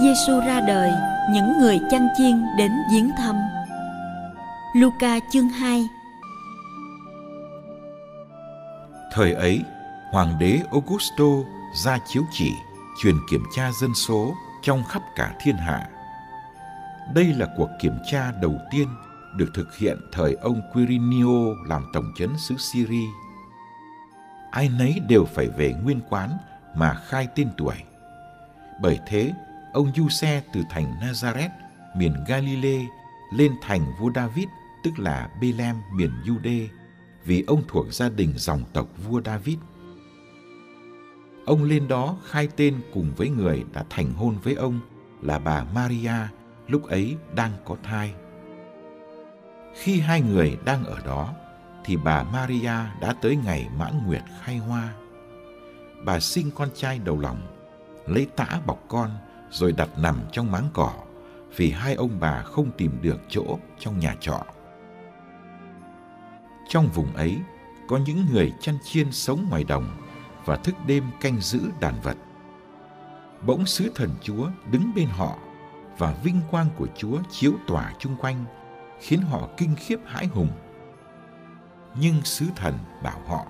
Giêsu ra đời, những người chăn chiên đến viếng thăm. Luca chương 2 Thời ấy, Hoàng đế Augusto ra chiếu chỉ truyền kiểm tra dân số trong khắp cả thiên hạ. Đây là cuộc kiểm tra đầu tiên được thực hiện thời ông Quirinio làm tổng chấn xứ Syria. Ai nấy đều phải về nguyên quán mà khai tên tuổi. Bởi thế, ông du xe từ thành Nazareth, miền Galilee, lên thành vua David, tức là Bethlehem, miền Jude, vì ông thuộc gia đình dòng tộc vua David. Ông lên đó khai tên cùng với người đã thành hôn với ông là bà Maria, lúc ấy đang có thai. Khi hai người đang ở đó, thì bà Maria đã tới ngày mãn nguyệt khai hoa. Bà sinh con trai đầu lòng, lấy tã bọc con rồi đặt nằm trong máng cỏ vì hai ông bà không tìm được chỗ trong nhà trọ. Trong vùng ấy có những người chăn chiên sống ngoài đồng và thức đêm canh giữ đàn vật. Bỗng sứ thần Chúa đứng bên họ và vinh quang của Chúa chiếu tỏa chung quanh, khiến họ kinh khiếp hãi hùng. Nhưng sứ thần bảo họ,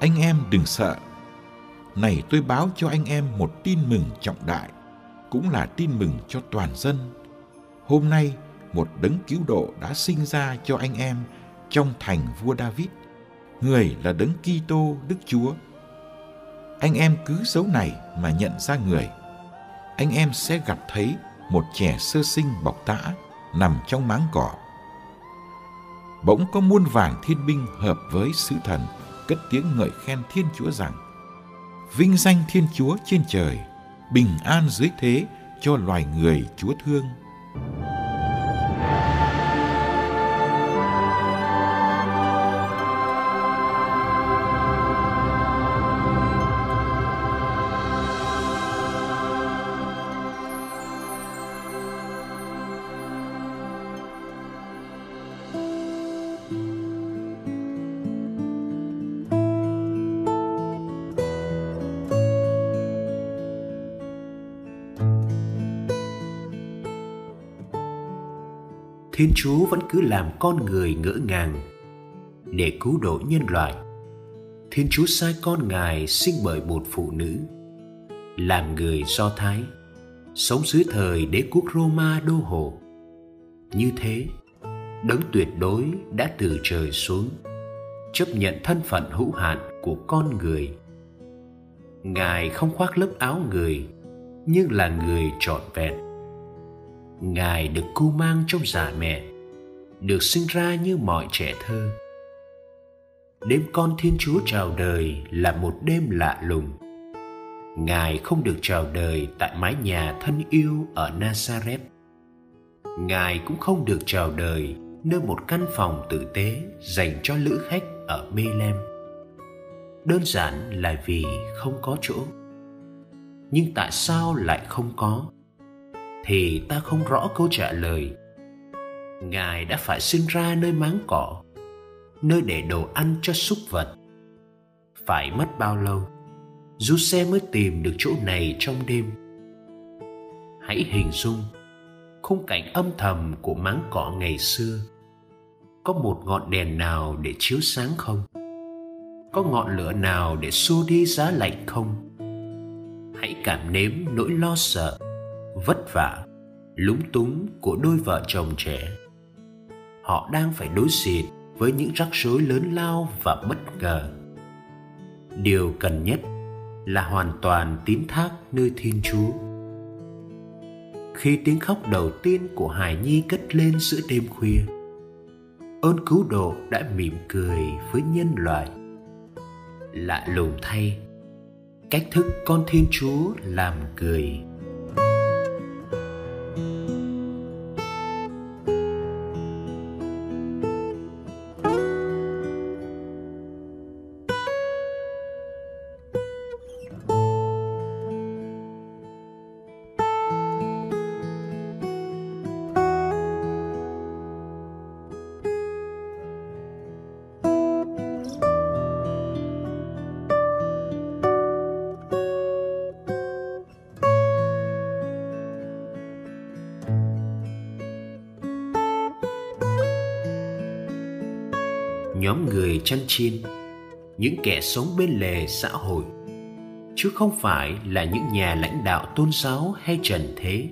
Anh em đừng sợ, này tôi báo cho anh em một tin mừng trọng đại, cũng là tin mừng cho toàn dân. Hôm nay, một đấng cứu độ đã sinh ra cho anh em trong thành vua David. Người là đấng Kitô Đức Chúa. Anh em cứ dấu này mà nhận ra người. Anh em sẽ gặp thấy một trẻ sơ sinh bọc tã nằm trong máng cỏ. Bỗng có muôn vàng thiên binh hợp với sứ thần cất tiếng ngợi khen Thiên Chúa rằng vinh danh Thiên Chúa trên trời, bình an dưới thế cho loài người Chúa thương. Thiên Chúa vẫn cứ làm con người ngỡ ngàng để cứu độ nhân loại. Thiên Chúa sai con Ngài sinh bởi một phụ nữ, làm người Do Thái, sống dưới thời đế quốc Roma đô hộ. Như thế, đấng tuyệt đối đã từ trời xuống, chấp nhận thân phận hữu hạn của con người. Ngài không khoác lớp áo người, nhưng là người trọn vẹn Ngài được cưu mang trong dạ mẹ, được sinh ra như mọi trẻ thơ. Đêm con Thiên Chúa chào đời là một đêm lạ lùng. Ngài không được chào đời tại mái nhà thân yêu ở Nazareth. Ngài cũng không được chào đời nơi một căn phòng tử tế dành cho lữ khách ở Bethlehem. Đơn giản là vì không có chỗ. Nhưng tại sao lại không có? Thì ta không rõ câu trả lời. Ngài đã phải sinh ra nơi máng cỏ, nơi để đồ ăn cho súc vật. Phải mất bao lâu du xe mới tìm được chỗ này trong đêm? Hãy hình dung, khung cảnh âm thầm của máng cỏ ngày xưa, có một ngọn đèn nào để chiếu sáng không? Có ngọn lửa nào để xua đi giá lạnh không? Hãy cảm nếm nỗi lo sợ vất vả, lúng túng của đôi vợ chồng trẻ. Họ đang phải đối diện với những rắc rối lớn lao và bất ngờ. Điều cần nhất là hoàn toàn tín thác nơi thiên chúa. Khi tiếng khóc đầu tiên của hải nhi cất lên giữa đêm khuya, ơn cứu độ đã mỉm cười với nhân loại. Lạ lùng thay, cách thức con thiên chúa làm cười nhóm người chăn chiên, những kẻ sống bên lề xã hội, chứ không phải là những nhà lãnh đạo tôn giáo hay trần thế,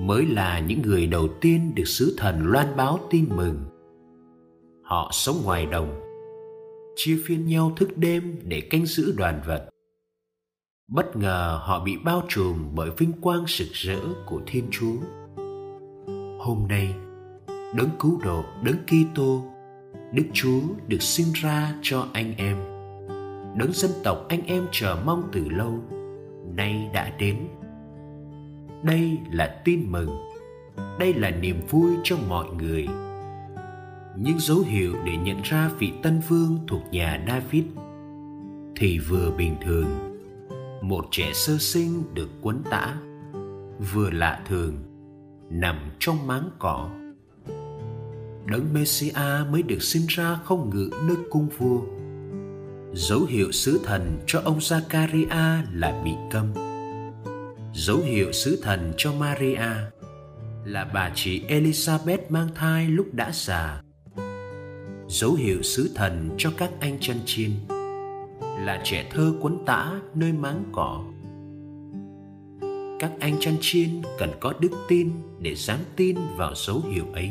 mới là những người đầu tiên được sứ thần loan báo tin mừng. Họ sống ngoài đồng, chia phiên nhau thức đêm để canh giữ đoàn vật. Bất ngờ họ bị bao trùm bởi vinh quang rực rỡ của thiên chúa. Hôm nay, đấng cứu độ, đấng kitô Đức Chúa được sinh ra cho anh em. Đấng dân tộc anh em chờ mong từ lâu, nay đã đến. Đây là tin mừng, đây là niềm vui cho mọi người. Những dấu hiệu để nhận ra vị tân vương thuộc nhà David thì vừa bình thường, một trẻ sơ sinh được quấn tã, vừa lạ thường, nằm trong máng cỏ đấng Messia mới được sinh ra không ngự nơi cung vua. Dấu hiệu sứ thần cho ông Zakaria là bị câm. Dấu hiệu sứ thần cho Maria là bà chị Elizabeth mang thai lúc đã già. Dấu hiệu sứ thần cho các anh chăn chiên là trẻ thơ quấn tã nơi máng cỏ. Các anh chăn chiên cần có đức tin để dám tin vào dấu hiệu ấy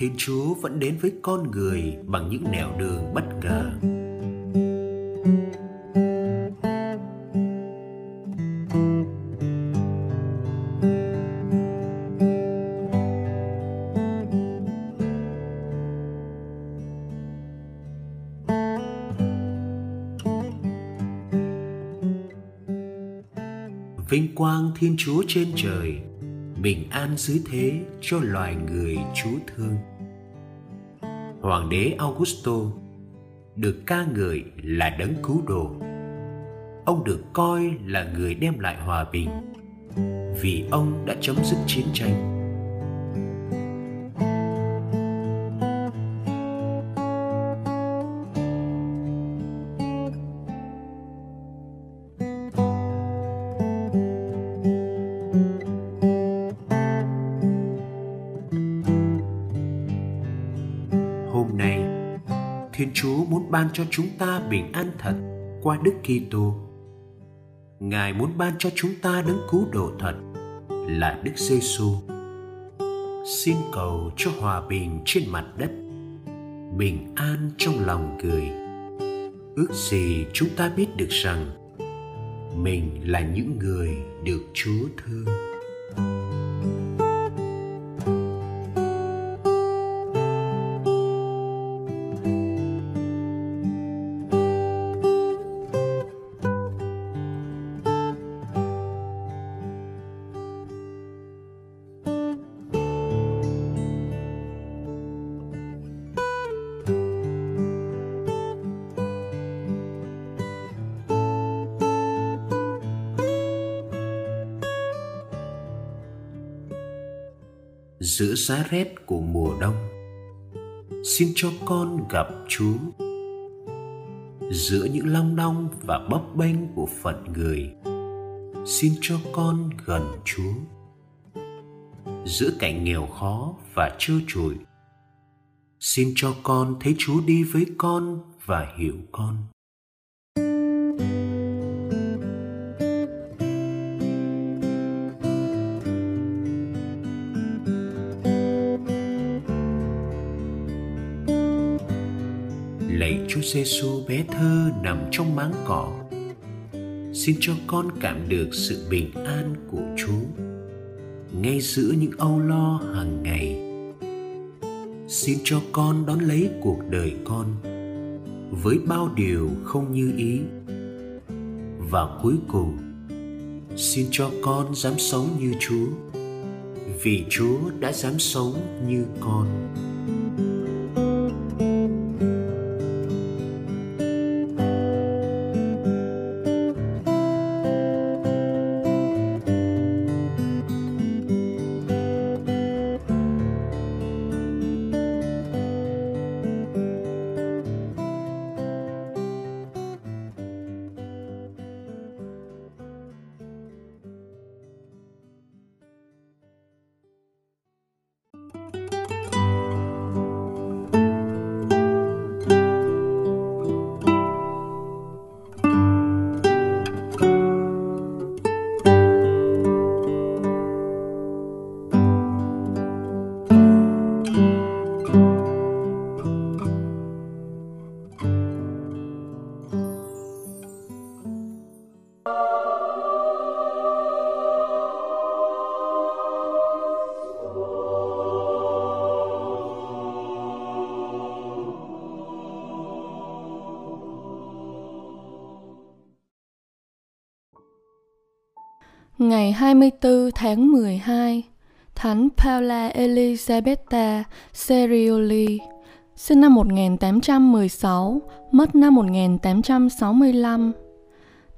thiên chúa vẫn đến với con người bằng những nẻo đường bất ngờ. Vinh quang thiên chúa trên trời, bình an dưới thế cho loài người chúa thương hoàng đế augusto được ca ngợi là đấng cứu độ. Ông được coi là người đem lại hòa bình vì ông đã chấm dứt chiến tranh. Cho chúng ta bình an thật qua Đức Kitô. Ngài muốn ban cho chúng ta đấng cứu độ thật là Đức Giêsu. Xin cầu cho hòa bình trên mặt đất, bình an trong lòng người. Ước gì chúng ta biết được rằng mình là những người được Chúa thương. Giữa giá rét của mùa đông. Xin cho con gặp chúa. Giữa những long đong và bấp bênh của phận người, xin cho con gần chúa. Giữa cảnh nghèo khó và trơ trụi, xin cho con thấy Chúa đi với con và hiểu con. Chúa Giêsu bé thơ nằm trong máng cỏ, xin cho con cảm được sự bình an của Chúa. Ngay giữa những âu lo hàng ngày xin cho con đón lấy cuộc đời con với bao điều không như ý. Và cuối cùng xin cho con dám sống như chúa vì chúa đã dám sống như con. Ngày 24 tháng 12, Thánh Paula Elisabetta Serioli, sinh năm 1816, mất năm 1865.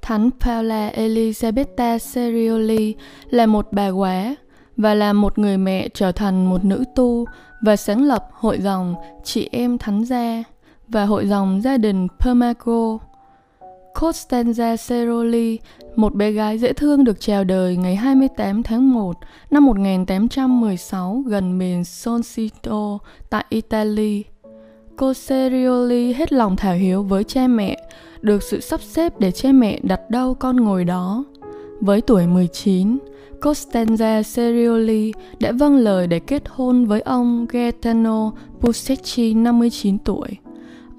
Thánh Paula Elisabetta Serioli là một bà quá và là một người mẹ trở thành một nữ tu và sáng lập hội dòng chị em thánh gia và hội dòng gia đình Permago. Costanza Ceroli, một bé gái dễ thương được chào đời ngày 28 tháng 1 năm 1816 gần miền Soncito tại Italy. Cô Serioli hết lòng thảo hiếu với cha mẹ, được sự sắp xếp để cha mẹ đặt đâu con ngồi đó. Với tuổi 19, Costanza Serioli đã vâng lời để kết hôn với ông Gaetano Pusecchi 59 tuổi.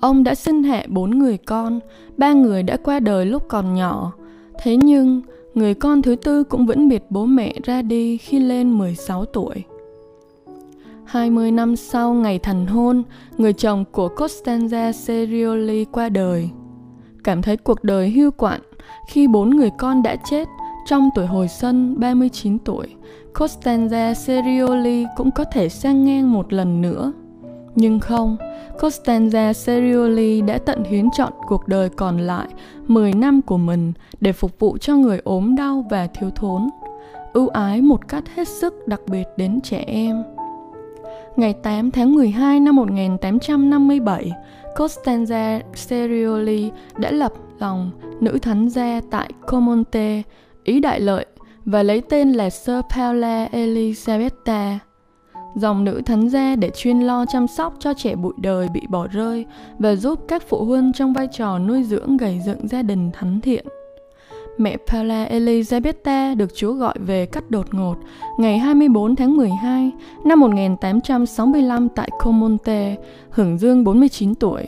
Ông đã sinh hạ bốn người con, ba người đã qua đời lúc còn nhỏ. Thế nhưng, người con thứ tư cũng vẫn biệt bố mẹ ra đi khi lên 16 tuổi. 20 năm sau ngày thành hôn, người chồng của Costanza Serioli qua đời. Cảm thấy cuộc đời hưu quạnh khi bốn người con đã chết trong tuổi hồi xuân 39 tuổi, Costanza Serioli cũng có thể sang ngang một lần nữa. Nhưng không, Costanza Serioli đã tận hiến chọn cuộc đời còn lại 10 năm của mình để phục vụ cho người ốm đau và thiếu thốn, ưu ái một cách hết sức đặc biệt đến trẻ em. Ngày 8 tháng 12 năm 1857, Costanza Serioli đã lập lòng nữ thánh gia tại Comonte, Ý Đại Lợi và lấy tên là Sir Paula Elisabetta dòng nữ thánh gia để chuyên lo chăm sóc cho trẻ bụi đời bị bỏ rơi và giúp các phụ huynh trong vai trò nuôi dưỡng gầy dựng gia đình thánh thiện. Mẹ Paula Elisabetta được Chúa gọi về cắt đột ngột ngày 24 tháng 12 năm 1865 tại Comonte, hưởng dương 49 tuổi.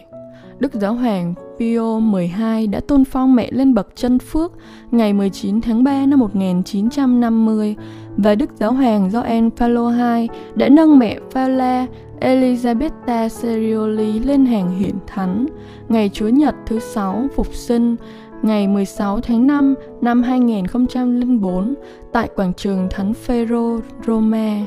Đức Giáo hoàng Pio XII đã tôn phong mẹ lên bậc chân phước ngày 19 tháng 3 năm 1950 và Đức Giáo hoàng Gioan Phaolô II đã nâng mẹ Phaola Elisabetta Serioli lên hàng hiển thánh ngày Chúa Nhật thứ sáu phục sinh ngày 16 tháng 5 năm 2004 tại quảng trường Thánh Phêrô, Roma.